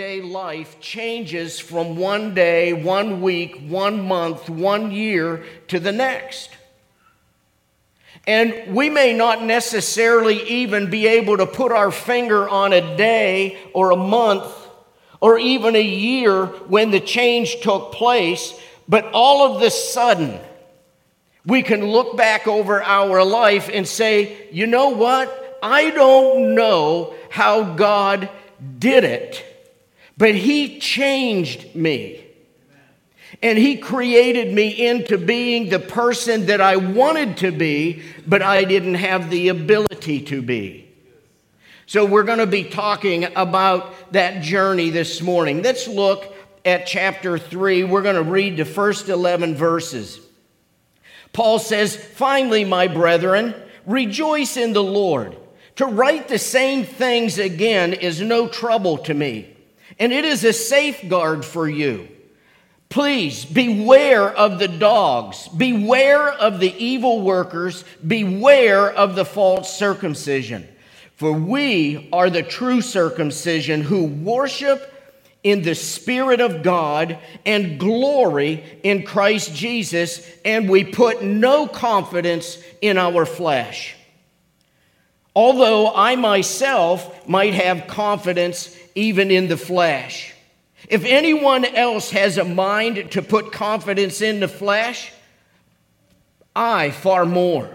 everyday life changes from one day, one week, one month, one year to the next. And we may not necessarily even be able to put our finger on a day or a month or even a year when the change took place, but all of the sudden, we can look back over our life and say, you know what? I don't know how God did it, but He changed me. And He created me into being the person that I wanted to be, but I didn't have the ability to be. So, we're going to be talking about that journey this morning. Let's look at chapter 3. We're going to read the first 11 verses. Paul says, Finally, my brethren, rejoice in the Lord. To write the same things again is no trouble to me, and it is a safeguard for you. Please beware of the dogs, beware of the evil workers, beware of the false circumcision. For we are the true circumcision who worship in the Spirit of God and glory in Christ Jesus, and we put no confidence in our flesh although I myself might have confidence even in the flesh. If anyone else has a mind to put confidence in the flesh, I far more.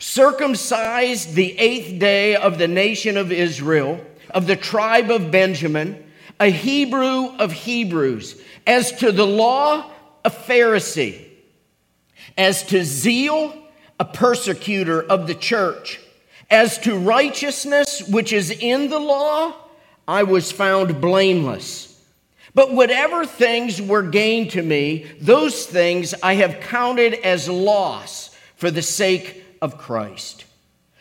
Circumcised the eighth day of the nation of Israel, of the tribe of Benjamin, a Hebrew of Hebrews, as to the law, a Pharisee, as to zeal, a persecutor of the church as to righteousness which is in the law, I was found blameless. But whatever things were gained to me, those things I have counted as loss for the sake of Christ.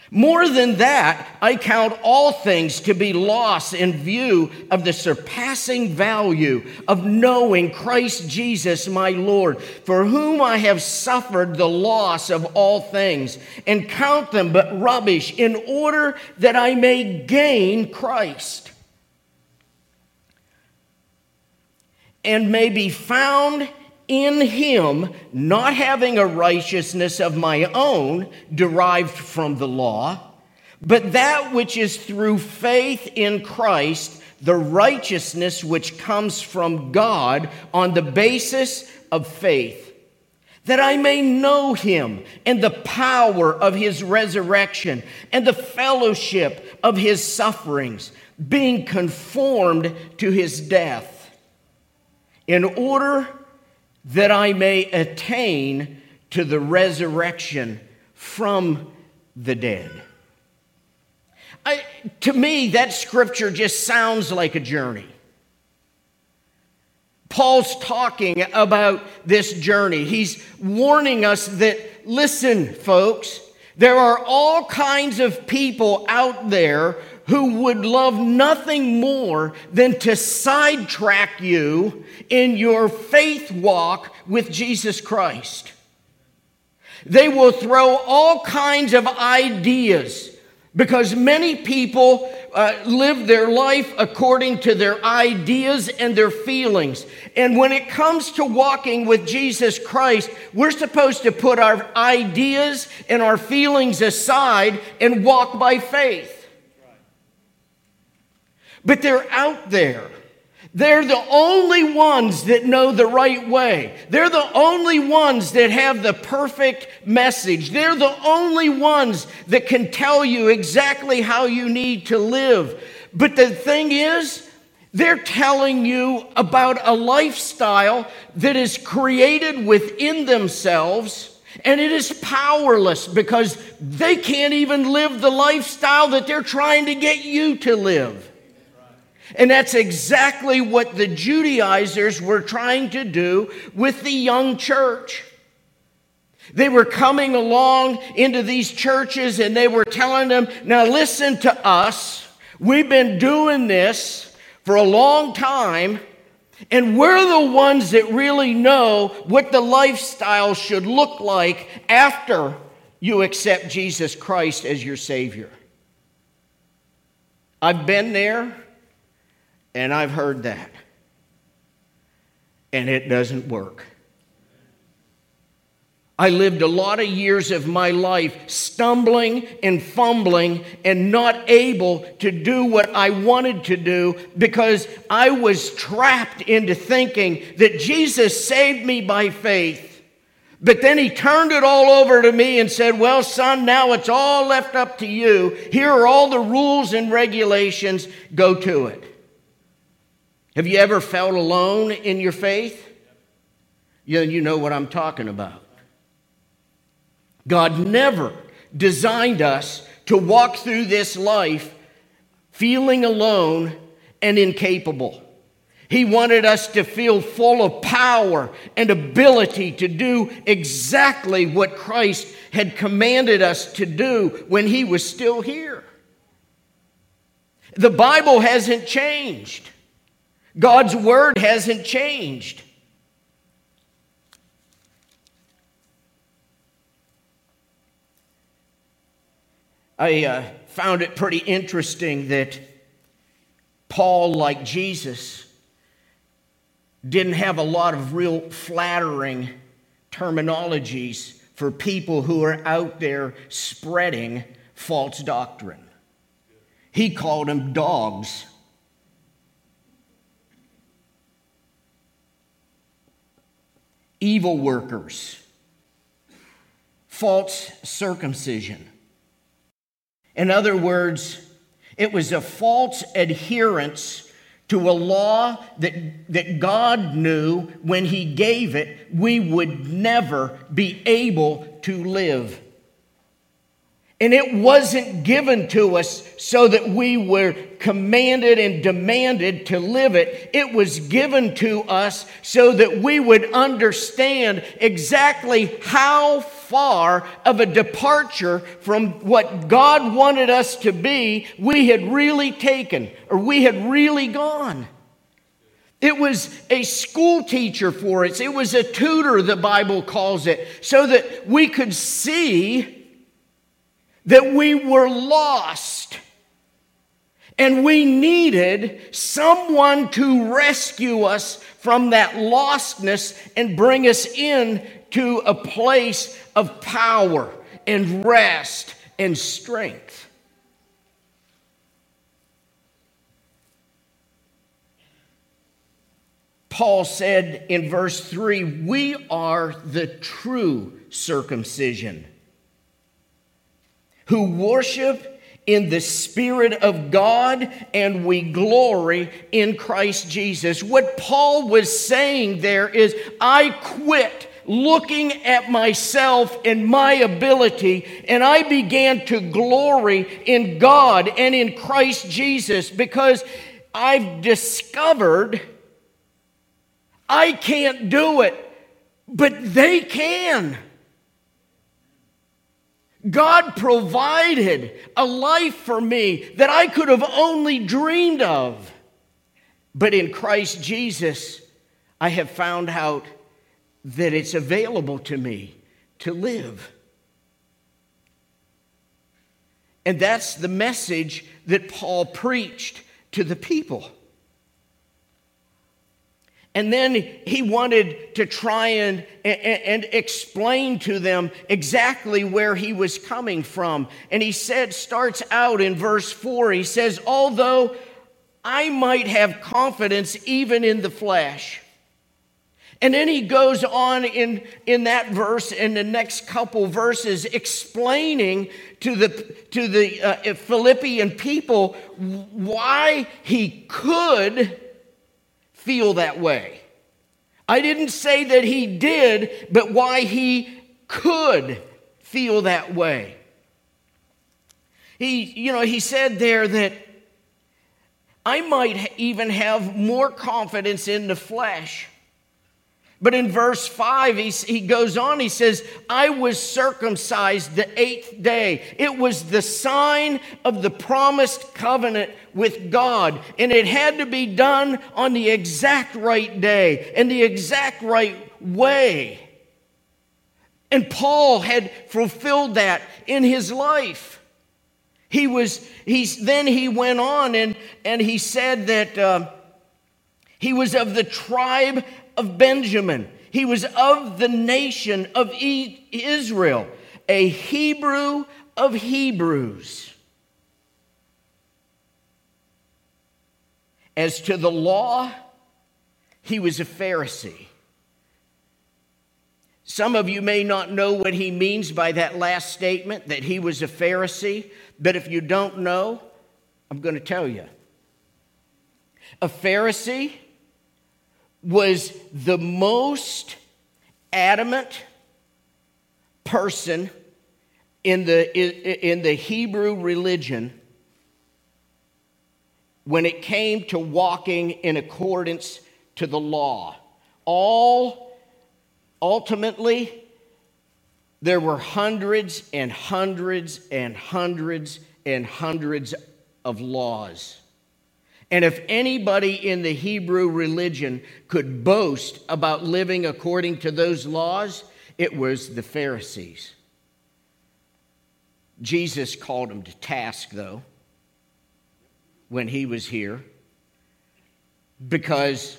More than that, I count all things to be loss in view of the surpassing value of knowing Christ Jesus my Lord, for whom I have suffered the loss of all things, and count them but rubbish, in order that I may gain Christ and may be found in him, not having a righteousness of my own derived from the law, but that which is through faith in Christ, the righteousness which comes from God on the basis of faith, that I may know him and the power of his resurrection and the fellowship of his sufferings, being conformed to his death, in order that I may attain to the resurrection from the dead. I, to me, that scripture just sounds like a journey. Paul's talking about this journey. He's warning us that, listen, folks, there are all kinds of people out there who would love nothing more than to sidetrack you in your faith walk with Jesus Christ. They will throw all kinds of ideas because many people uh, live their life according to their ideas and their feelings. And when it comes to walking with Jesus Christ, we're supposed to put our ideas and our feelings aside and walk by faith but they're out there. They're the only ones that know the right way. They're the only ones that have the perfect message. They're the only ones that can tell you exactly how you need to live. But the thing is, they're telling you about a lifestyle that is created within themselves. And it is powerless because they can't even live the lifestyle that they're trying to get you to live. And that's exactly what the Judaizers were trying to do with the young church. They were coming along into these churches and they were telling them, now listen to us. We've been doing this for a long time, and we're the ones that really know what the lifestyle should look like after you accept Jesus Christ as your Savior. I've been there And I've heard that. And it doesn't work. I lived a lot of years of my life stumbling and fumbling and not able to do what I wanted to do because I was trapped into thinking that Jesus saved me by faith. But then he turned it all over to me and said, Well, son, now it's all left up to you. Here are all the rules and regulations. Go to it. Have you ever felt alone in your faith? You, you know what I'm talking about. God never designed us to walk through this life feeling alone and incapable. He wanted us to feel full of power and ability to do exactly what Christ had commanded us to do when He was still here. The Bible hasn't changed, God's Word hasn't changed. I uh, found it pretty interesting that Paul, like Jesus, didn't have a lot of real flattering terminologies for people who are out there spreading false doctrine. He called them dogs. Evil workers, false circumcision in other words, it was a false adherence to a law that, that God knew when He gave it, we would never be able to live. And it wasn't given to us so that we were commanded and demanded to live it. It was given to us so that we would understand exactly how far of a departure from what God wanted us to be we had really taken or we had really gone. It was a school teacher for us, it was a tutor, the Bible calls it, so that we could see that we were lost and we needed someone to rescue us from that lostness and bring us in to a place of power and rest and strength. Paul said in verse 3 We are the true circumcision who worship in the Spirit of God and we glory in Christ Jesus. What Paul was saying there is, I quit looking at myself and my ability, and I began to glory in God and in Christ Jesus because I've discovered I can't do it, but they can. God provided a life for me that I could have only dreamed of. But in Christ Jesus, I have found out that it's available to me to live. And that's the message that Paul preached to the people. And then he wanted to try and, and, and, explain to them exactly where he was coming from. And he said, starts out in verse 4, he says, Although I might have confidence even in the flesh. And then he goes on in, in that verse, in the next couple verses, explaining to the, to the uh, Philippian people why he could feel that way. I didn't say that he did, but why he could feel that way. He, you know, he said there that I might even have more confidence in the flesh but in verse 5, he, he goes on, he says, I was circumcised the eighth day. It was the sign of the promised covenant with God, and it had to be done on the exact right day and the exact right way. And Paul had fulfilled that in his life. He was, he's, then he went on and, and he said that. Uh, He was of the tribe of Benjamin. He was of the nation of Israel, a Hebrew of Hebrews. As to the law, he was a Pharisee. Some of you may not know what he means by that last statement, that he was a Pharisee, but if you don't know, I'm going to tell you. A Pharisee was the most adamant person in the, in the Hebrew religion when it came to walking in accordance to the law. All ultimately, there were hundreds and hundreds and hundreds and hundreds of laws. And if anybody in the Hebrew religion could boast about living according to those laws, it was the Pharisees. Jesus called them to task, though, when he was here, because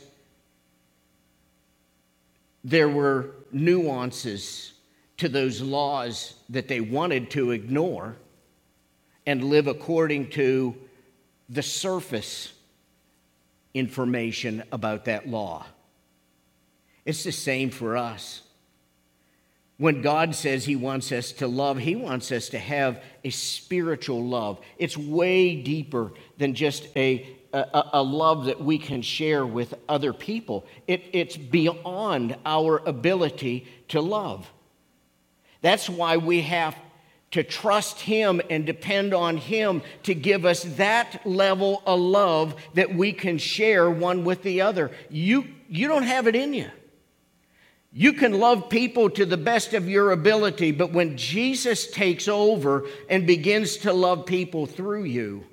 there were nuances to those laws that they wanted to ignore and live according to the surface information about that law. It's the same for us. When God says He wants us to love, He wants us to have a spiritual love. It's way deeper than just a, a, a love that we can share with other people, it, it's beyond our ability to love. That's why we have to trust Him and depend on Him to give us that level of love that we can share one with the other. You, you don't have it in you. You can love people to the best of your ability, but when Jesus takes over and begins to love people through you,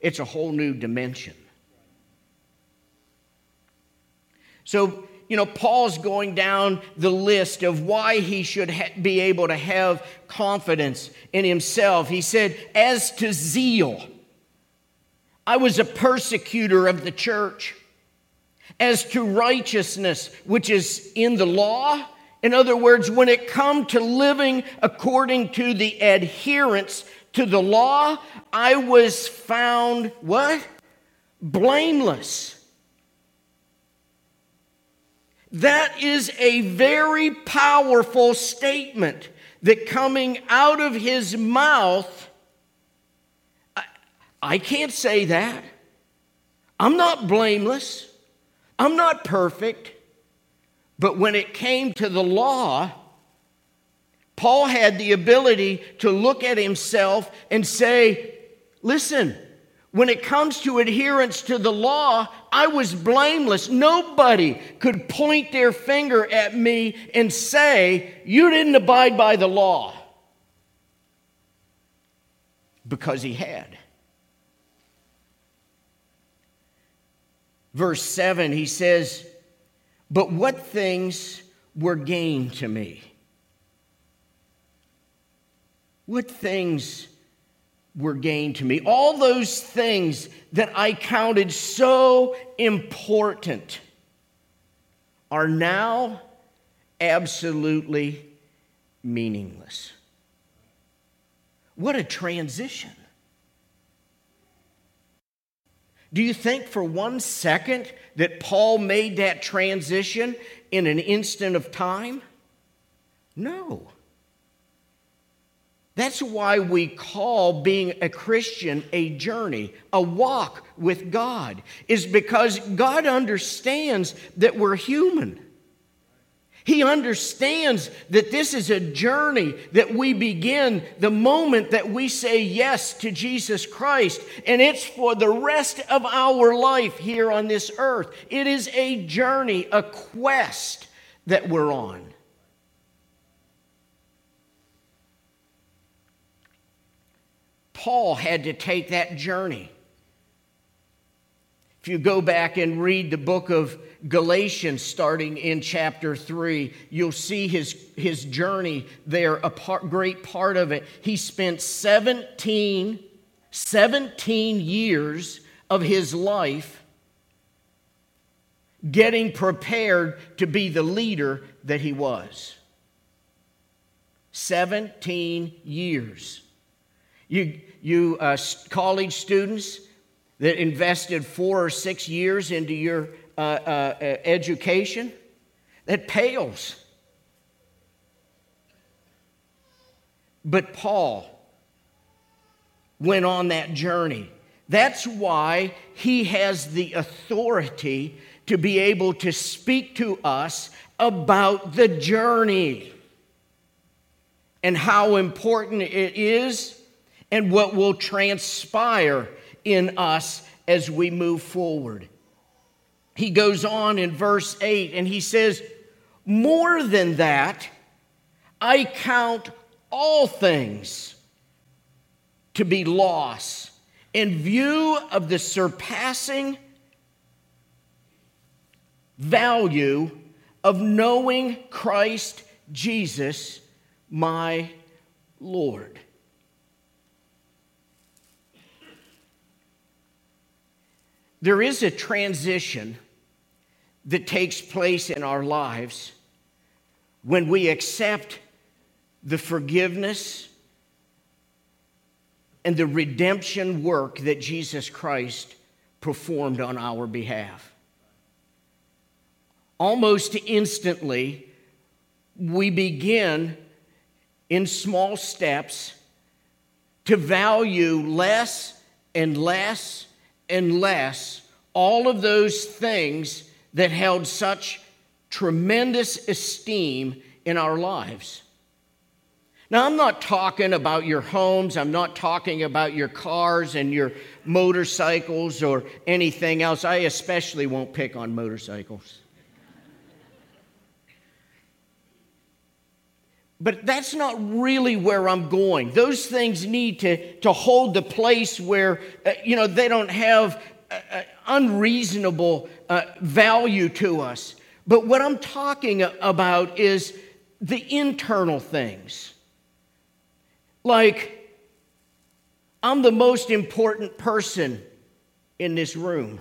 it's a whole new dimension. So, you know, Paul's going down the list of why he should ha- be able to have confidence in himself. He said, As to zeal, I was a persecutor of the church. As to righteousness, which is in the law, in other words, when it come to living according to the adherence to the law, I was found what? Blameless. That is a very powerful statement that coming out of his mouth, I, I can't say that. I'm not blameless. I'm not perfect. But when it came to the law, Paul had the ability to look at himself and say, Listen, when it comes to adherence to the law, I was blameless. Nobody could point their finger at me and say, You didn't abide by the law. Because he had. Verse 7, he says, But what things were gain to me? What things were gained to me. All those things that I counted so important are now absolutely meaningless. What a transition. Do you think for one second that Paul made that transition in an instant of time? No. That's why we call being a Christian a journey, a walk with God, is because God understands that we're human. He understands that this is a journey that we begin the moment that we say yes to Jesus Christ, and it's for the rest of our life here on this earth. It is a journey, a quest that we're on. Paul had to take that journey. If you go back and read the book of Galatians, starting in chapter 3, you'll see his, his journey there, a part, great part of it. He spent 17, 17 years of his life getting prepared to be the leader that he was. 17 years. You, you uh, college students that invested four or six years into your uh, uh, uh education, that pales. But Paul went on that journey. That's why he has the authority to be able to speak to us about the journey and how important it is and what will transpire in us as we move forward. He goes on in verse 8 and he says, More than that, I count all things to be loss in view of the surpassing value of knowing Christ Jesus, my Lord. There is a transition that takes place in our lives when we accept the forgiveness and the redemption work that Jesus Christ performed on our behalf. Almost instantly, we begin in small steps to value less and less and less all of those things that held such tremendous esteem in our lives. Now, I'm not talking about your homes, I'm not talking about your cars and your motorcycles or anything else. I especially won't pick on motorcycles. But that's not really where I'm going. Those things need to, to hold the place where, uh, you know, they don't have uh, uh unreasonable uh, value to us. But what I'm talking about is the internal things. Like, I'm the most important person in this room.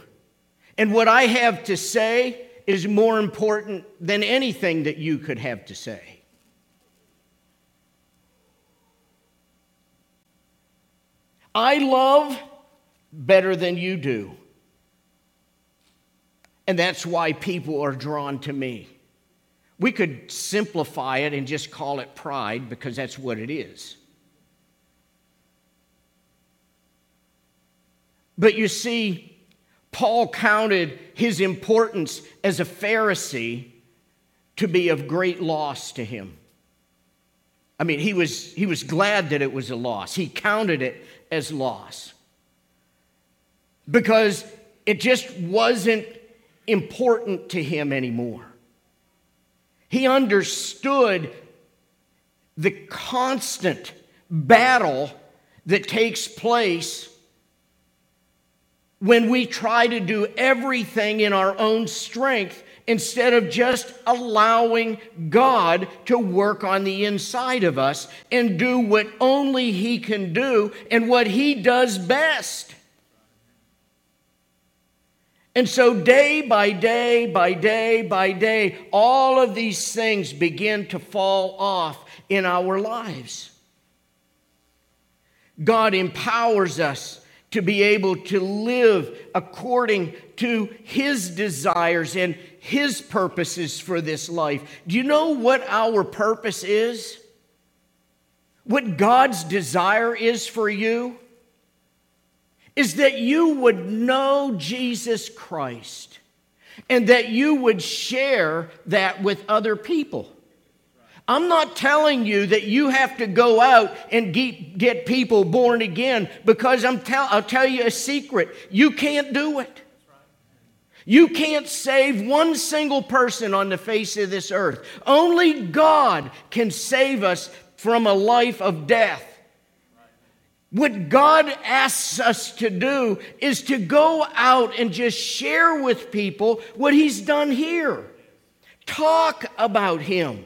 And what I have to say is more important than anything that you could have to say. I love better than you do. And that's why people are drawn to me. We could simplify it and just call it pride because that's what it is. But you see, Paul counted his importance as a Pharisee to be of great loss to him. I mean, he was, he was glad that it was a loss. He counted it as loss because it just wasn't important to him anymore. He understood the constant battle that takes place when we try to do everything in our own strength instead of just allowing God to work on the inside of us and do what only He can do and what He does best. And so, day by day, by day, by day, all of these things begin to fall off in our lives. God empowers us to be able to live according to His desires and His purposes for this life. Do you know what our purpose is? What God's desire is for you? Is that you would know Jesus Christ and that you would share that with other people. I'm not telling you that you have to go out and get, people born again because I'm tell, I'll tell you a secret. You can't do it. You can't save one single person on the face of this earth. Only God can save us from a life of death. What God asks us to do is to go out and just share with people what He's done here. Talk about Him.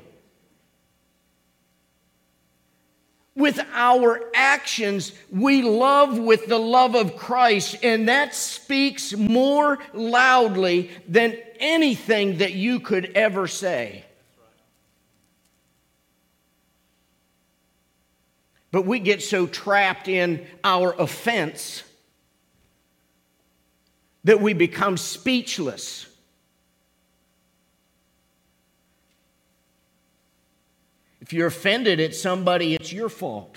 With our actions, we love with the love of Christ, and that speaks more loudly than anything that you could ever say. But we get so trapped in our offense that we become speechless. If you're offended at somebody, it's your fault.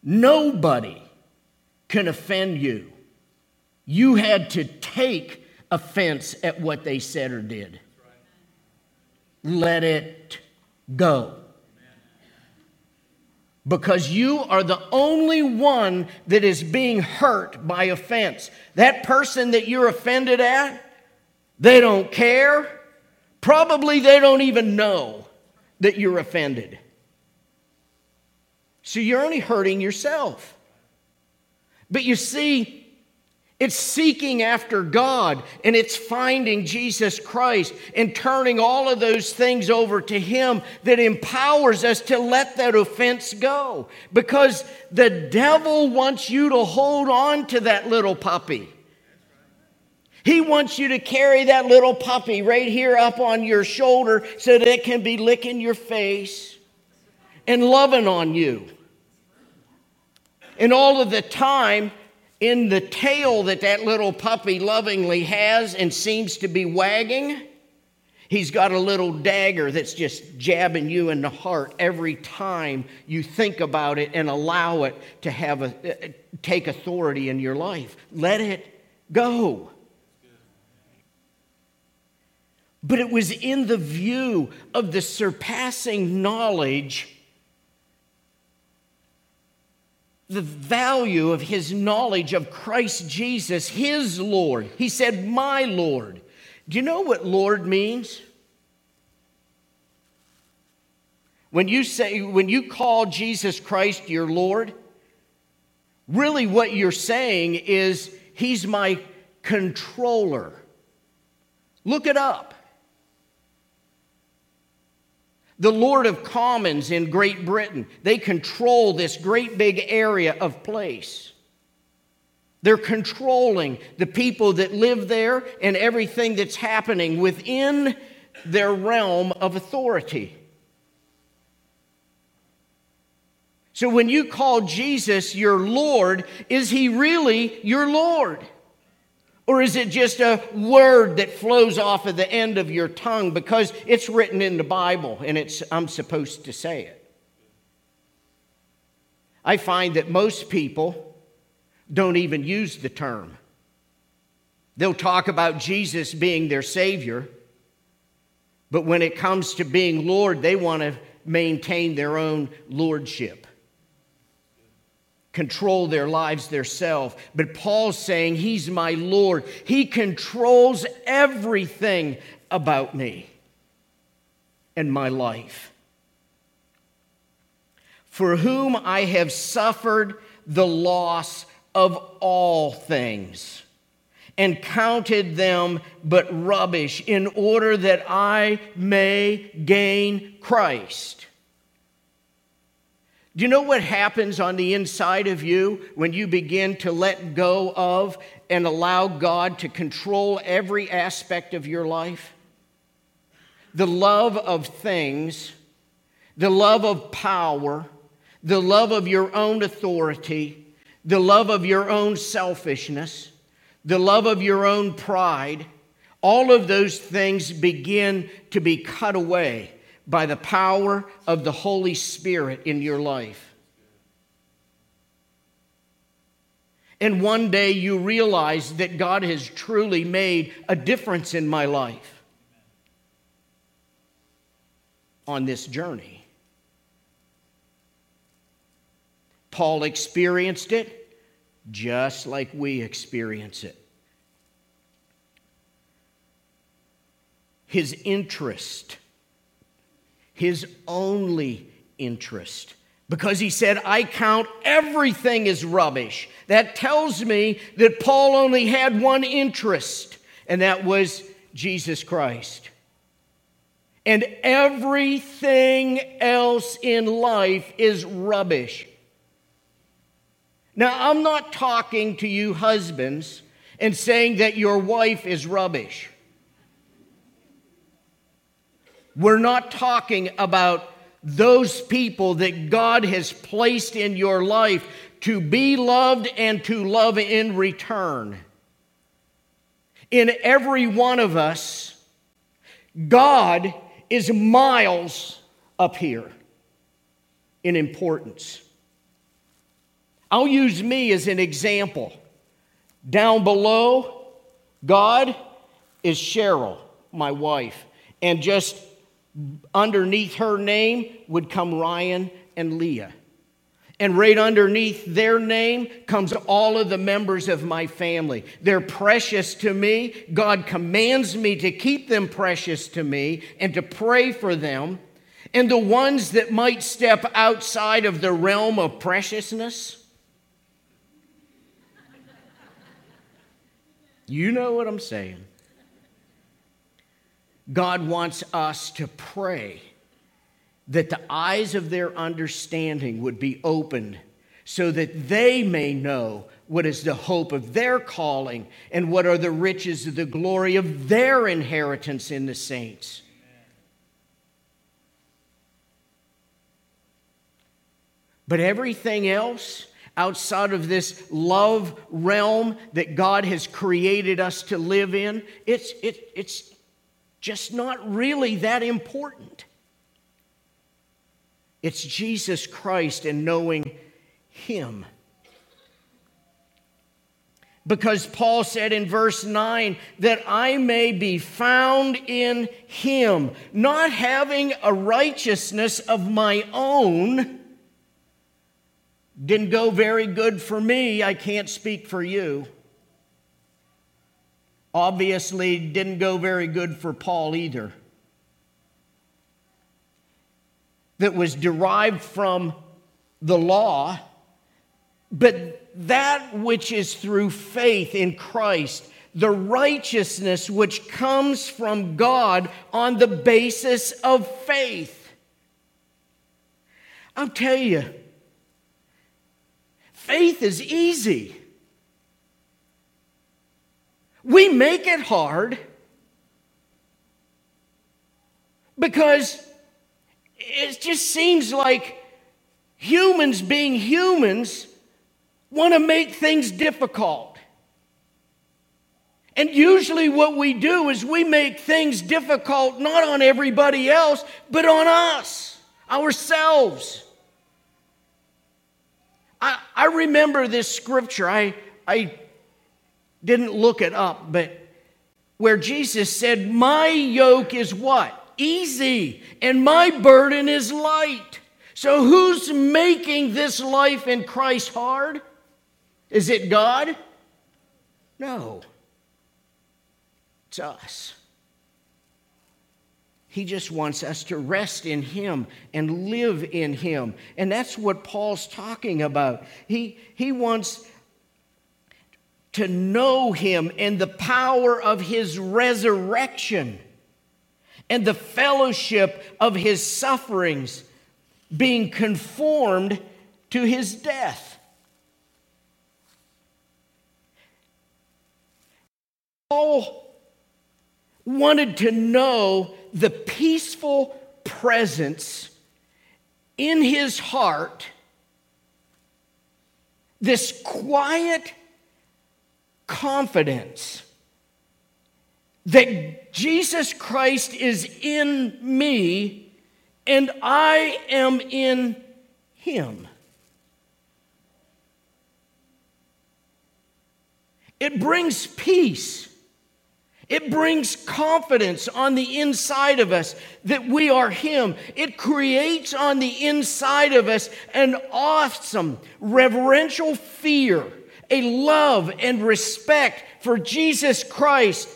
Nobody can offend you. You had to take offense at what they said or did. Let it go. Because you are the only one that is being hurt by offense. That person that you're offended at, they don't care. Probably they don't even know that you're offended. So you're only hurting yourself. But you see, it's seeking after God and it's finding Jesus Christ and turning all of those things over to Him that empowers us to let that offense go. Because the devil wants you to hold on to that little puppy. He wants you to carry that little puppy right here up on your shoulder so that it can be licking your face and loving on you. And all of the time, in the tail that that little puppy lovingly has and seems to be wagging, he's got a little dagger that's just jabbing you in the heart every time you think about it and allow it to have a, uh, take authority in your life. Let it go. But it was in the view of the surpassing knowledge, the value of his knowledge of Christ Jesus, his Lord. He said, My Lord. Do you know what Lord means? When you say, when you call Jesus Christ your Lord, really what you're saying is, He's my controller. Look it up. The Lord of Commons in Great Britain, they control this great big area of place. They're controlling the people that live there and everything that's happening within their realm of authority. So when you call Jesus your Lord, is he really your Lord? Or is it just a word that flows off of the end of your tongue because it's written in the Bible and it's, I'm supposed to say it? I find that most people don't even use the term. They'll talk about Jesus being their Savior, but when it comes to being Lord, they want to maintain their own lordship control their lives theirself. But Paul's saying, He's my Lord. He controls everything about me and my life. For whom I have suffered the loss of all things and counted them but rubbish in order that I may gain Christ do you know what happens on the inside of you when you begin to let go of and allow God to control every aspect of your life? The love of things, the love of power, the love of your own authority, the love of your own selfishness, the love of your own pride, all of those things begin to be cut away by the power of the Holy Spirit in your life. And one day you realize that God has truly made a difference in my life on this journey. Paul experienced it just like we experience it. His interest his only interest. Because he said, I count everything as rubbish. That tells me that Paul only had one interest, and that was Jesus Christ. and everything else in life is rubbish. Now, I'm not talking to you husbands and saying that your wife is rubbish. We're not talking about those people that God has placed in your life to be loved and to love in return. In every one of us, God is miles up here in importance. I'll use me as an example. Down below, God is Cheryl, my wife. And just underneath her name would come Ryan and Leah. And right underneath their name comes all of the members of my family. They're precious to me. God commands me to keep them precious to me and to pray for them. And the ones that might step outside of the realm of preciousness, you know what I'm saying. God wants us to pray that the eyes of their understanding would be opened so that they may know what is the hope of their calling and what are the riches of the glory of their inheritance in the saints. But everything else outside of this love realm that God has created us to live in, it's, it, it's just not really that important. It's Jesus Christ and knowing Him. Because Paul said in verse 9 that I may be found in Him, not having a righteousness of my own. Didn't go very good for me. I can't speak for you. Obviously, didn't go very good for Paul either. that was derived from the law, but that which is through faith in Christ, the righteousness which comes from God on the basis of faith. I'll tell you, faith is easy. We make it hard because it just seems like humans being humans want to make things difficult. And usually, what we do is we make things difficult not on everybody else, but on us, ourselves. I, I remember this scripture. I, I didn't look it up, but where Jesus said, My yoke is what? easy and my burden is light. So, who's making this life in Christ hard? Is it God? No, it's us. He just wants us to rest in Him and live in Him. And that's what Paul's talking about. He, he wants to know Him and the power of His resurrection and the fellowship of his sufferings, being conformed to his death. Paul wanted to know the peaceful presence in his heart, this quiet confidence that Jesus Christ is in me and I am in him. It brings peace. It brings confidence on the inside of us that we are Him. It creates on the inside of us an awesome reverential fear, a love and respect for Jesus Christ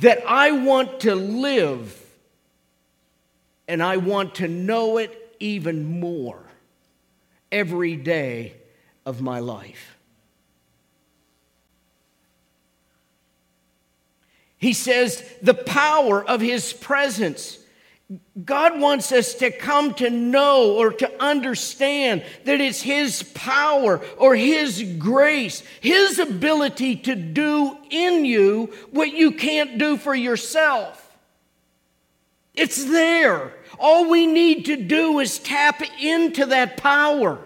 that I want to live and I want to know it even more every day of my life. He says the power of his presence God wants us to come to know or to understand that it's His power or His grace, His ability to do in you what you can't do for yourself. It's there. All we need to do is tap into that power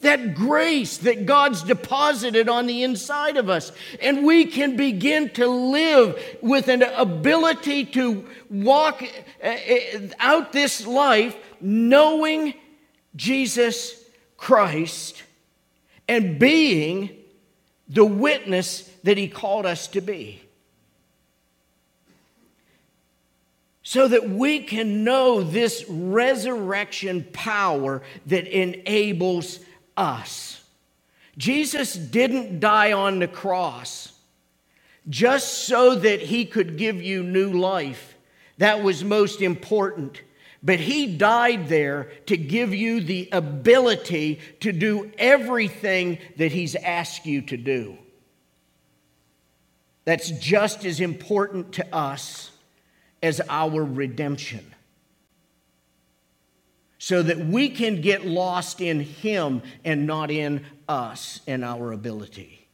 that grace that God's deposited on the inside of us. And we can begin to live with an ability to walk uh, uh, out this life knowing Jesus Christ and being the witness that He called us to be. so that we can know this resurrection power that enables us. Jesus didn't die on the cross just so that he could give you new life. That was most important. But he died there to give you the ability to do everything that he's asked you to do. That's just as important to us as our redemption so that we can get lost in Him and not in us and our ability.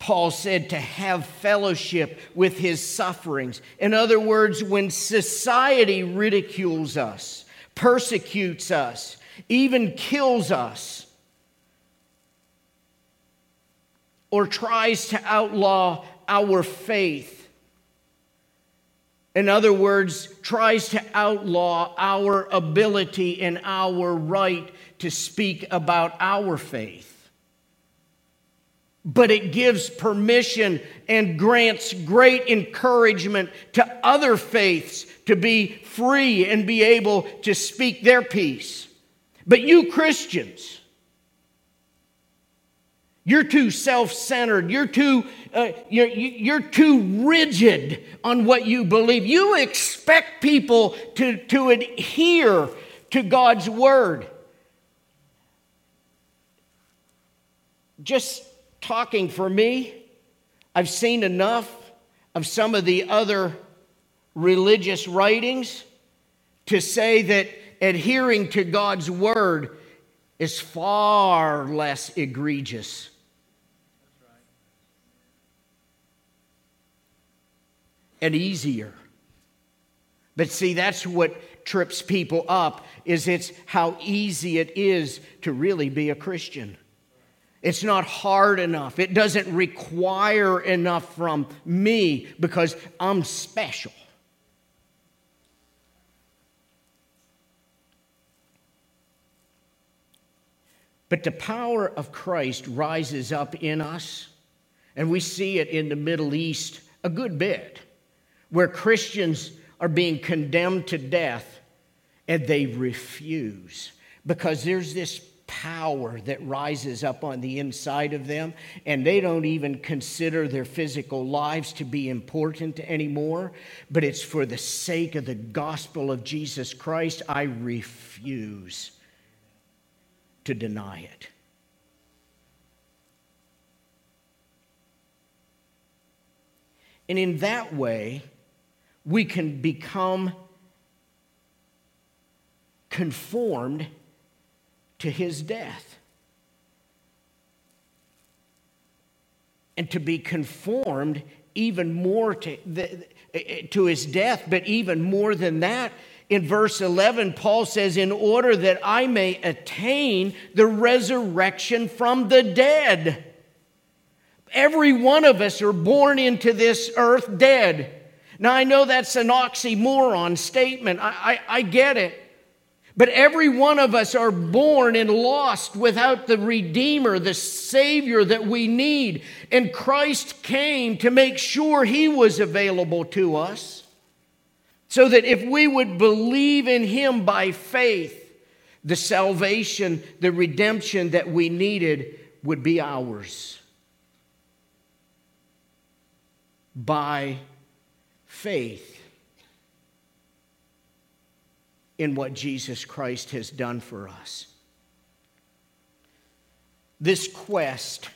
Paul said to have fellowship with his sufferings. In other words, when society ridicules us, persecutes us, even kills us, or tries to outlaw our faith, in other words, tries to outlaw our ability and our right to speak about our faith. But it gives permission and grants great encouragement to other faiths to be free and be able to speak their piece. But you Christians, you're too self centered. You're too, uh, you're, you're too rigid on what you believe. You expect people to, to adhere to God's word. Just talking for me, I've seen enough of some of the other religious writings to say that adhering to God's word is far less egregious and easier. But see, that's what trips people up is it's how easy it is to really be a Christian. It's not hard enough. It doesn't require enough from me because I'm special. But the power of Christ rises up in us, and we see it in the Middle East a good bit where Christians are being condemned to death and they refuse because there's this power that rises up on the inside of them, and they don't even consider their physical lives to be important anymore. But it's for the sake of the gospel of Jesus Christ, I refuse to deny it. And in that way, we can become conformed to his death. And to be conformed even more to, the, to his death, but even more than that, in verse 11, Paul says, In order that I may attain the resurrection from the dead. Every one of us are born into this earth dead. Now, I know that's an oxymoron statement. I, I, I get it. But every one of us are born and lost without the Redeemer, the Savior that we need. And Christ came to make sure He was available to us. So that if we would believe in Him by faith, the salvation, the redemption that we needed would be ours. By faith in what Jesus Christ has done for us. This quest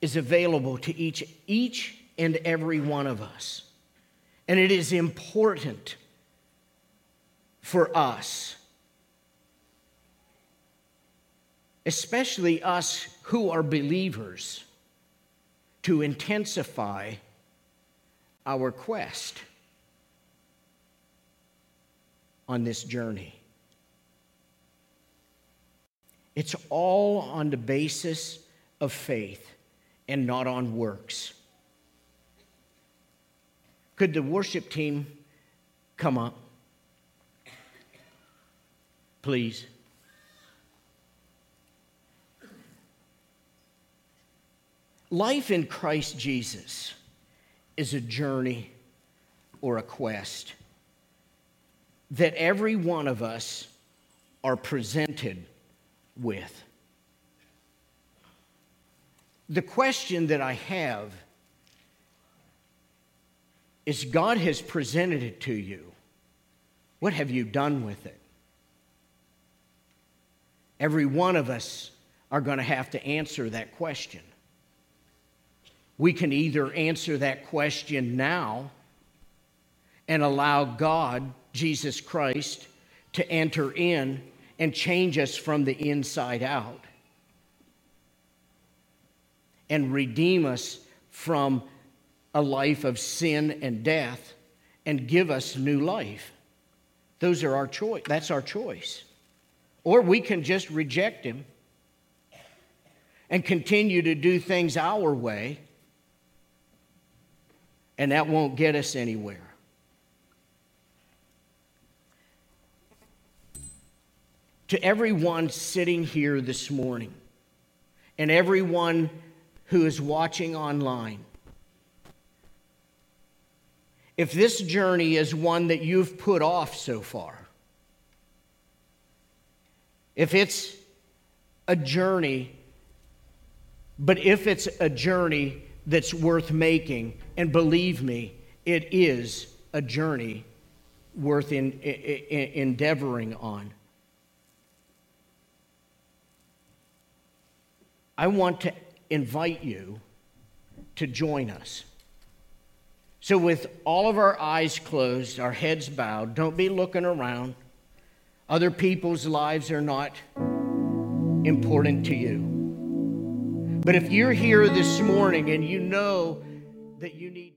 is available to each, each and every one of us. And it is important for us, especially us who are believers, to intensify our quest on this journey. It's all on the basis of faith and not on works. Could the worship team come up? Please. Life in Christ Jesus is a journey or a quest that every one of us are presented with. The question that I have is God has presented it to you. What have you done with it? Every one of us are going to have to answer that question. We can either answer that question now and allow God, Jesus Christ, to enter in and change us from the inside out and redeem us from a life of sin and death and give us new life. Those are our choice. That's our choice. Or we can just reject him and continue to do things our way, and that won't get us anywhere. To everyone sitting here this morning and everyone who is watching online, if this journey is one that you've put off so far, if it's a journey, but if it's a journey that's worth making, and believe me, it is a journey worth in, in, endeavoring on. I want to invite you to join us. So, with all of our eyes closed, our heads bowed, don't be looking around. Other people's lives are not important to you. But if you're here this morning and you know that you need